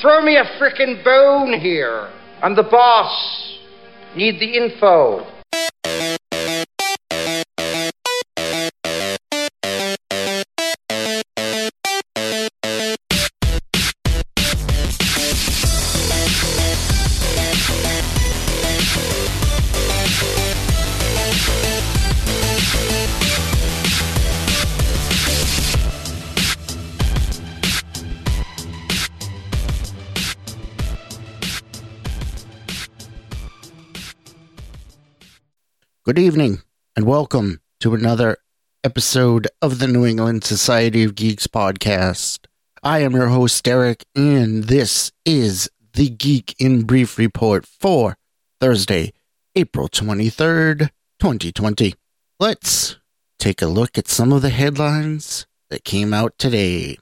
Throw me a frickin' bone here. I'm the boss. Need the info. Good evening, and welcome to another episode of the New England Society of Geeks podcast. I am your host, Derek, and this is the Geek in Brief report for Thursday, April 23rd, 2020. Let's take a look at some of the headlines that came out today.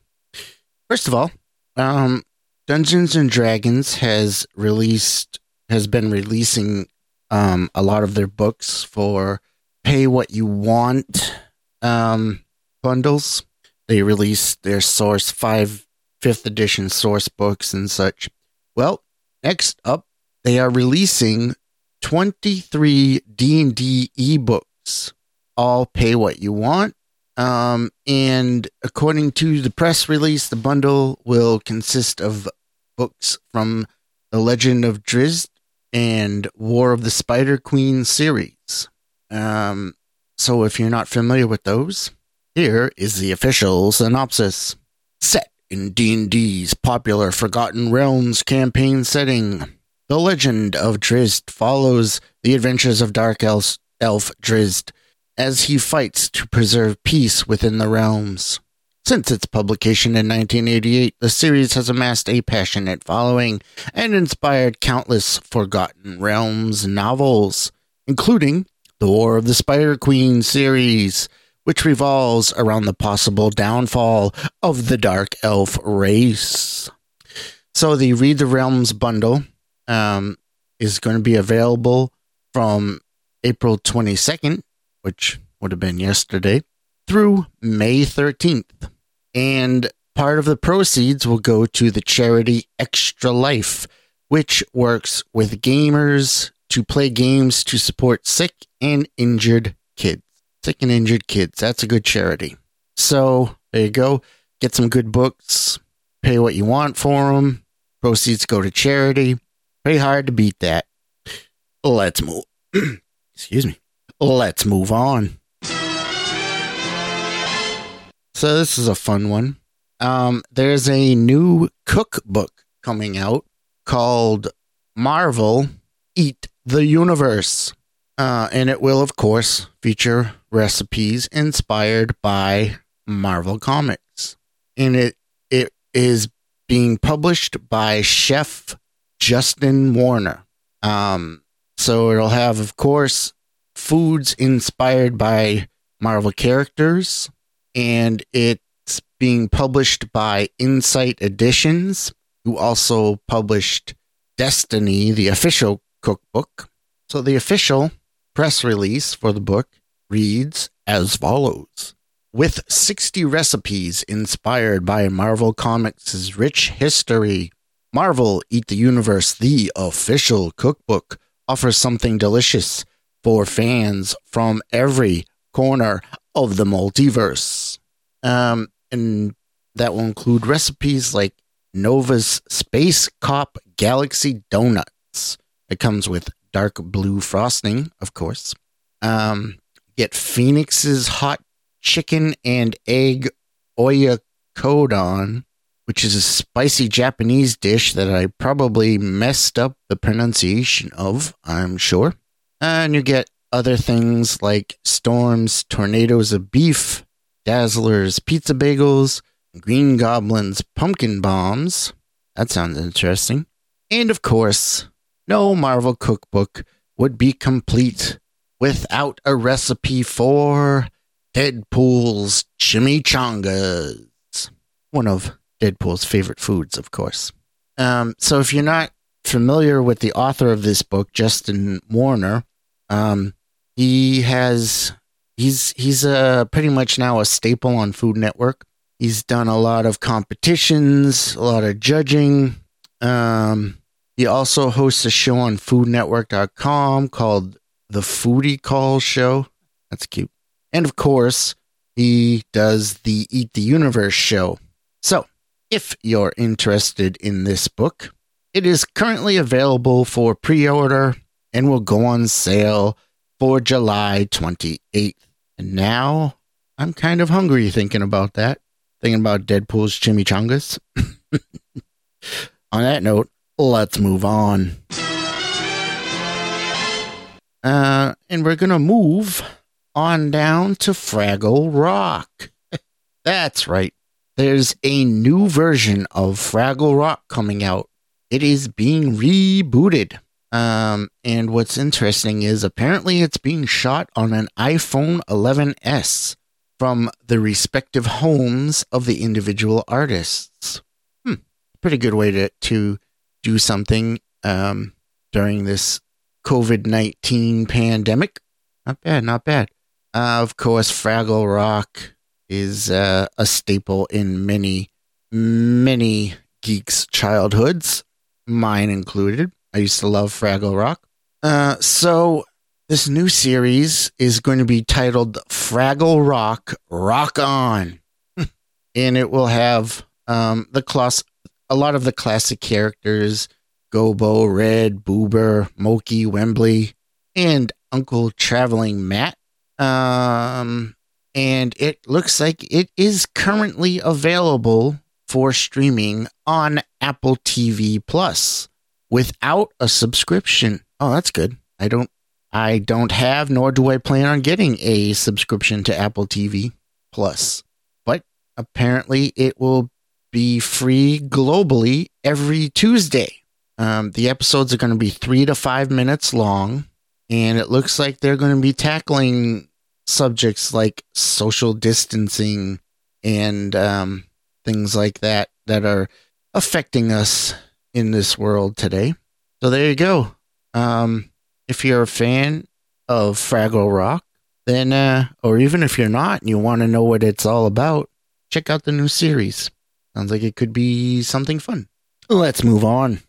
First of all, um, Dungeons and Dragons has released has been releasing um, a lot of their books for pay what you want um, bundles. They release their source five fifth edition source books and such. Well, next up, they are releasing 23 D&D ebooks. All pay what you want. Um, and according to the press release, the bundle will consist of books from The Legend of Drizzt, and War of the Spider Queen series. Um, so if you're not familiar with those, here is the official synopsis. Set in D&D's popular Forgotten Realms campaign setting, the legend of Drizzt follows the adventures of Dark Elf, Elf Drizzt as he fights to preserve peace within the realms. Since its publication in 1988, the series has amassed a passionate following and inspired countless Forgotten Realms novels, including the War of the Spider Queen series, which revolves around the possible downfall of the Dark Elf race. So, the Read the Realms bundle um, is going to be available from April 22nd, which would have been yesterday, through May 13th and part of the proceeds will go to the charity Extra Life, which works with gamers to play games to support sick and injured kids. Sick and injured kids. That's a good charity. So there you go. Get some good books. Pay what you want for them. Proceeds go to charity. Pretty hard to beat that. Let's move. Excuse me. Let's move on. So this is a fun one. Um, there's a new cookbook coming out called Marvel Eat the Universe. Uh, and it will, of course, feature recipes inspired by Marvel Comics. And it it is being published by Chef Justin Warner. Um, so it'll have, of course, foods inspired by Marvel characters, and it's being published by Insight Editions, who also published Destiny, the official cookbook. So the official press release for the book reads as follows. With 60 recipes inspired by Marvel Comics' rich history, Marvel Eat the Universe, the official cookbook, offers something delicious for fans from every corner of the multiverse. Um, and that will include recipes like Nova's Space Cop Galaxy Donuts. It comes with dark blue frosting, of course. Um, get Phoenix's hot chicken and egg oyakodon, which is a spicy Japanese dish that I probably messed up the pronunciation of, I'm sure. And you get other things like storms, tornadoes of beef, dazzlers, pizza bagels, green goblins, pumpkin bombs. That sounds interesting. And of course, no Marvel cookbook would be complete without a recipe for Deadpool's chimichangas. One of Deadpool's favorite foods, of course. Um, so if you're not familiar with the author of this book, Justin Warner, um, he has he's he's uh, pretty much now a staple on Food Network. He's done a lot of competitions, a lot of judging, Um, he also hosts a show on foodnetwork.com called The Foodie Call Show. That's cute. And of course, he does the Eat the Universe show. So, if you're interested in this book, it is currently available for pre order and will go on sale for July 28th. And now I'm kind of hungry thinking about that, thinking about Deadpool's chimichangas. on that note, let's move on. Uh, and we're going to move on down to Fraggle Rock. That's right. There's a new version of Fraggle Rock coming out. It is being rebooted. Um, and what's interesting is apparently it's being shot on an iPhone 11s from the respective homes of the individual artists. Hmm. Pretty good way to, to do something um, during this COVID 19 pandemic. Not bad, not bad. Uh, of course, Fraggle Rock is uh, a staple in many, many geeks' childhoods, mine included. I used to love Fraggle Rock. Uh, so, this new series is going to be titled Fraggle Rock Rock On. and it will have um, the class, a lot of the classic characters Gobo, Red, Boober, Mokey, Wembley, and Uncle Traveling Matt. Um, and it looks like it is currently available for streaming on Apple TV Plus without a subscription. Oh, that's good. I don't I don't have nor do I plan on getting a subscription to Apple TV Plus. But apparently it will be free globally every Tuesday. Um, the episodes are going to be three to five minutes long, and it looks like they're going to be tackling subjects like social distancing and um, things like that that are affecting us in this world today. So there you go. Um, if you're a fan of Fraggle Rock, then, uh, or even if you're not and you want to know what it's all about, check out the new series. Sounds like it could be something fun. Let's move on.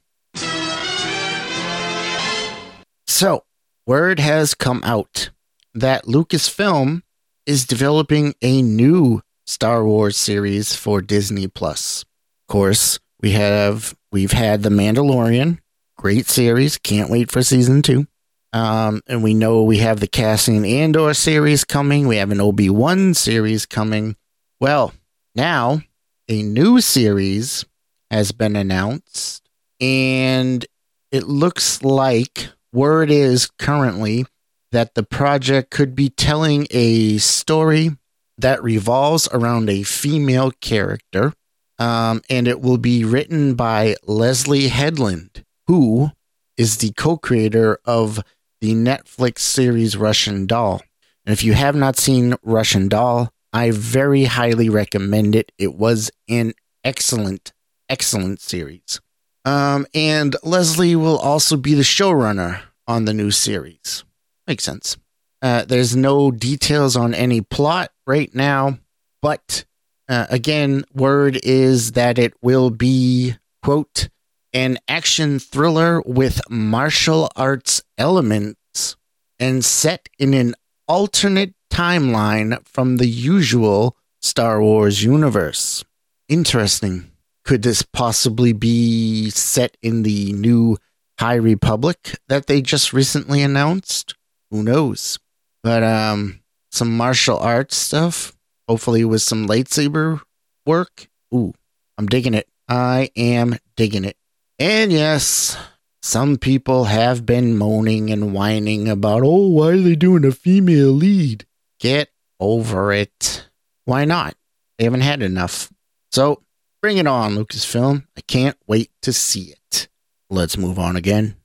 So, word has come out that Lucasfilm is developing a new Star Wars series for Disney Plus. Of course, we have we've had The Mandalorian, great series, can't wait for season 2. Um, and we know we have the Cassian Andor series coming, we have an Obi-Wan series coming. Well, now a new series has been announced and it looks like word is currently that the project could be telling a story that revolves around a female character, um, and it will be written by Leslye Headland, who is the co creator of the Netflix series Russian Doll. And if you have not seen Russian Doll, I very highly recommend it. It was an excellent, excellent series. Um, and Leslie will also be the showrunner on the new series. Makes sense. Uh, there's no details on any plot right now, but uh, again, word is that it will be, quote, an action thriller with martial arts elements and set in an alternate timeline from the usual Star Wars universe. Interesting could this possibly be set in the new High Republic that they just recently announced? Who knows? But um some martial arts stuff, hopefully with some lightsaber work. Ooh, I'm digging it. I am digging it. And yes, some people have been moaning and whining about, oh, why are they doing a female lead? Get over it. Why not? They haven't had enough. So Bring it on, Lucasfilm. I can't wait to see it. Let's move on again.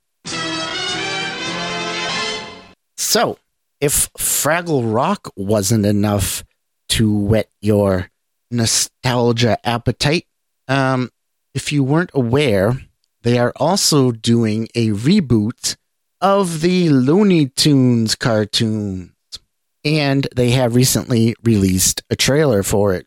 So, if Fraggle Rock wasn't enough to whet your nostalgia appetite, um, if you weren't aware, they are also doing a reboot of the Looney Tunes cartoons. And they have recently released a trailer for it.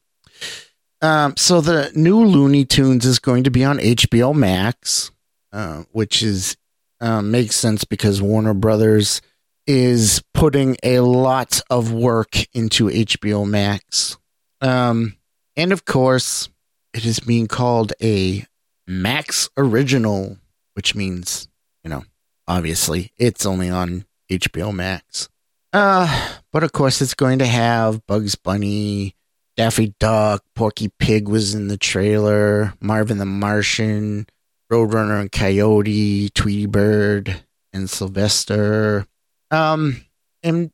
Um, so the new Looney Tunes is going to be on HBO Max, uh, which is um, makes sense because Warner Brothers is putting a lot of work into HBO Max. Um, and of course, it is being called a Max Original, which means, you know, obviously it's only on HBO Max. Uh, but of course, it's going to have Bugs Bunny, Daffy Duck, Porky Pig was in the trailer, Marvin the Martian, Roadrunner and Coyote, Tweety Bird, and Sylvester. Um, and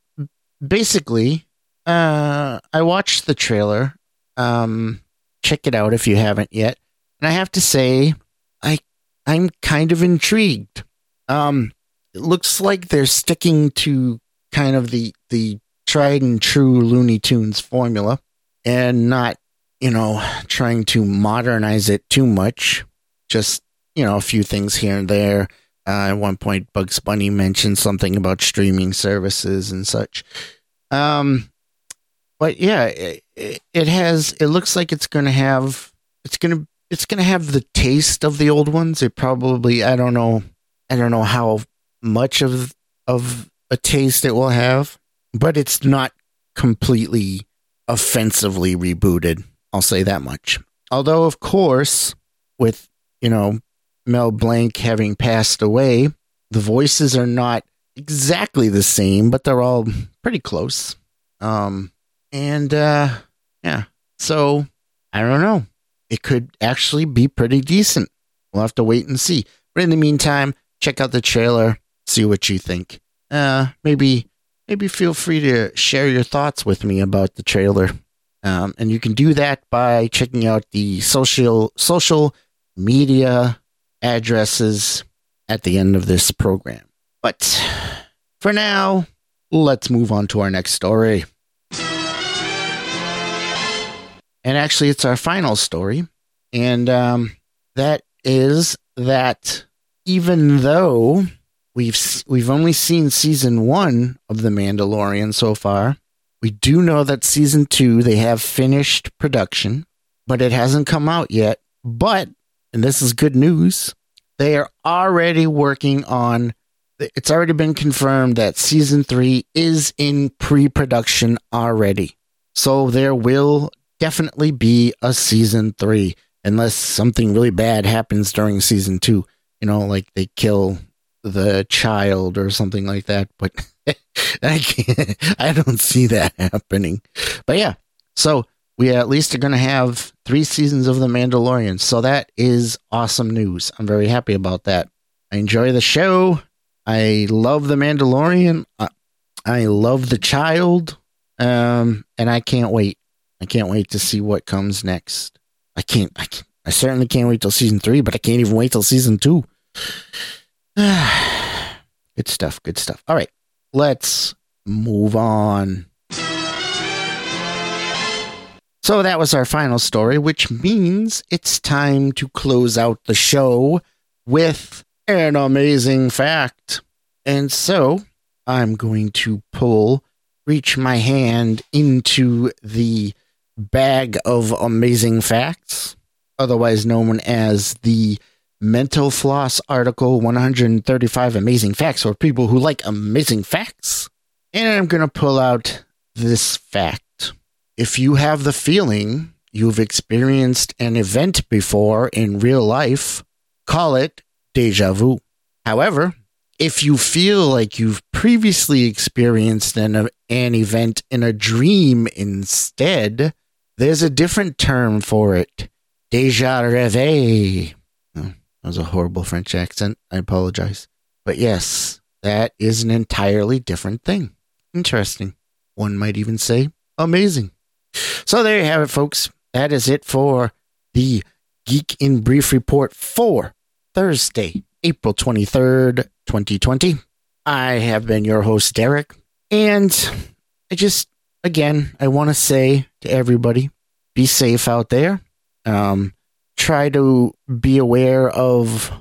basically, uh, I watched the trailer. Um, check it out if you haven't yet. And I have to say, I I'm kind of intrigued. Um, it looks like they're sticking to kind of the the tried and true Looney Tunes formula and not, you know, trying to modernize it too much. Just, you know, a few things here and there. Uh, at one point, Bugs Bunny mentioned something about streaming services and such. Um, but yeah, it, it has. It looks like it's going to have. It's going to. It's going to have the taste of the old ones. It probably. I don't know. I don't know how much of of a taste it will have, but it's not completely offensively rebooted. I'll say that much. Although, of course, with you know Mel Blanc having passed away, the voices are not exactly the same, but they're all pretty close. Um, and uh, yeah, so I don't know. It could actually be pretty decent. We'll have to wait and see. But in the meantime, check out the trailer, see what you think. Uh, maybe maybe feel free to share your thoughts with me about the trailer. Um, and you can do that by checking out the social social media addresses at the end of this program. But for now, let's move on to our next story. And actually, it's our final story. And um, that is that even though we've we've only seen season one of The Mandalorian so far, we do know that season two they have finished production, but it hasn't come out yet. But and this is good news, they are already working on. It's already been confirmed that season three is in pre-production already. So there will definitely be a season three, unless something really bad happens during season two. You know, like they kill the child or something like that. But I can't, I don't see that happening. But yeah, so we at least are going to have three seasons of The Mandalorian. So that is awesome news. I'm very happy about that. I enjoy the show. I love The Mandalorian. I, love the child. Um, and I can't wait. I can't wait to see what comes next. I can't, I, can't, I certainly can't wait till season three, but I can't even wait till season two. good stuff. Good stuff. All right. Let's move on. So that was our final story, which means it's time to close out the show with an amazing fact. And so I'm going to pull, reach my hand into the bag of amazing facts, otherwise known as the Mental Floss article 135 Amazing Facts for people who like amazing facts. And I'm going to pull out this fact. If you have the feeling you've experienced an event before in real life, call it deja vu. However, if you feel like you've previously experienced an, an event in a dream instead, there's a different term for it. Deja rêve. Oh, hmm, that was a horrible French accent. I apologize. But yes, that is an entirely different thing. Interesting. One might even say amazing. So there you have it, folks. That is it for the Geek in Brief report for Thursday, April 23rd, 2020. I have been your host, Derek. And I just again, I want to say to everybody be safe out there. Um, try to be aware of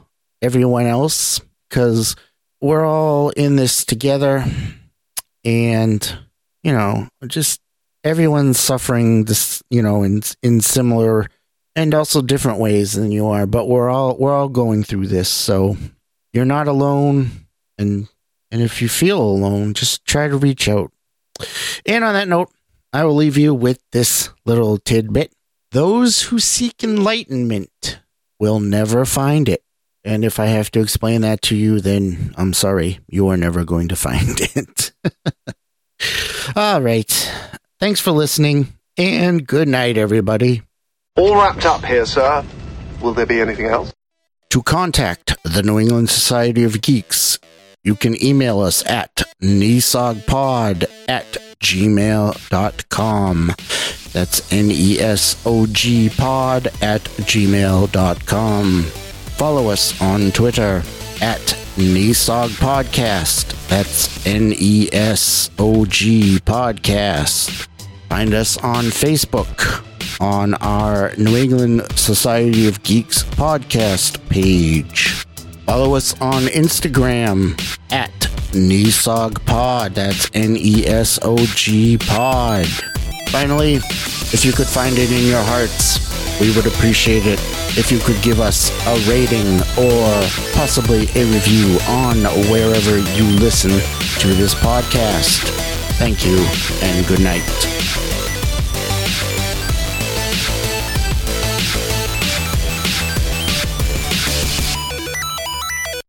everyone else because we're all in this together. And, you know, just everyone's suffering this, you know, in in similar and also different ways than you are, but we're all we're all going through this. So you're not alone and and if you feel alone, just try to reach out. And on that note, I will leave you with this little tidbit. Those who seek enlightenment will never find it. And if I have to explain that to you, then I'm sorry, you are never going to find it. All right. Thanks for listening, and good night, everybody. All wrapped up here, sir. Will there be anything else? To contact the New England Society of Geeks, you can email us at nesogpod at gmail.com. That's N E S O G pod at gmail.com. Follow us on Twitter at Nesog Podcast. That's N E S O G Podcast. Find us on Facebook on our New England Society of Geeks podcast page. Follow us on Instagram at NESOG That's N E S O G Pod. Finally, if you could find it in your hearts, we would appreciate it if you could give us a rating or possibly a review on wherever you listen to this podcast. Thank you and good night.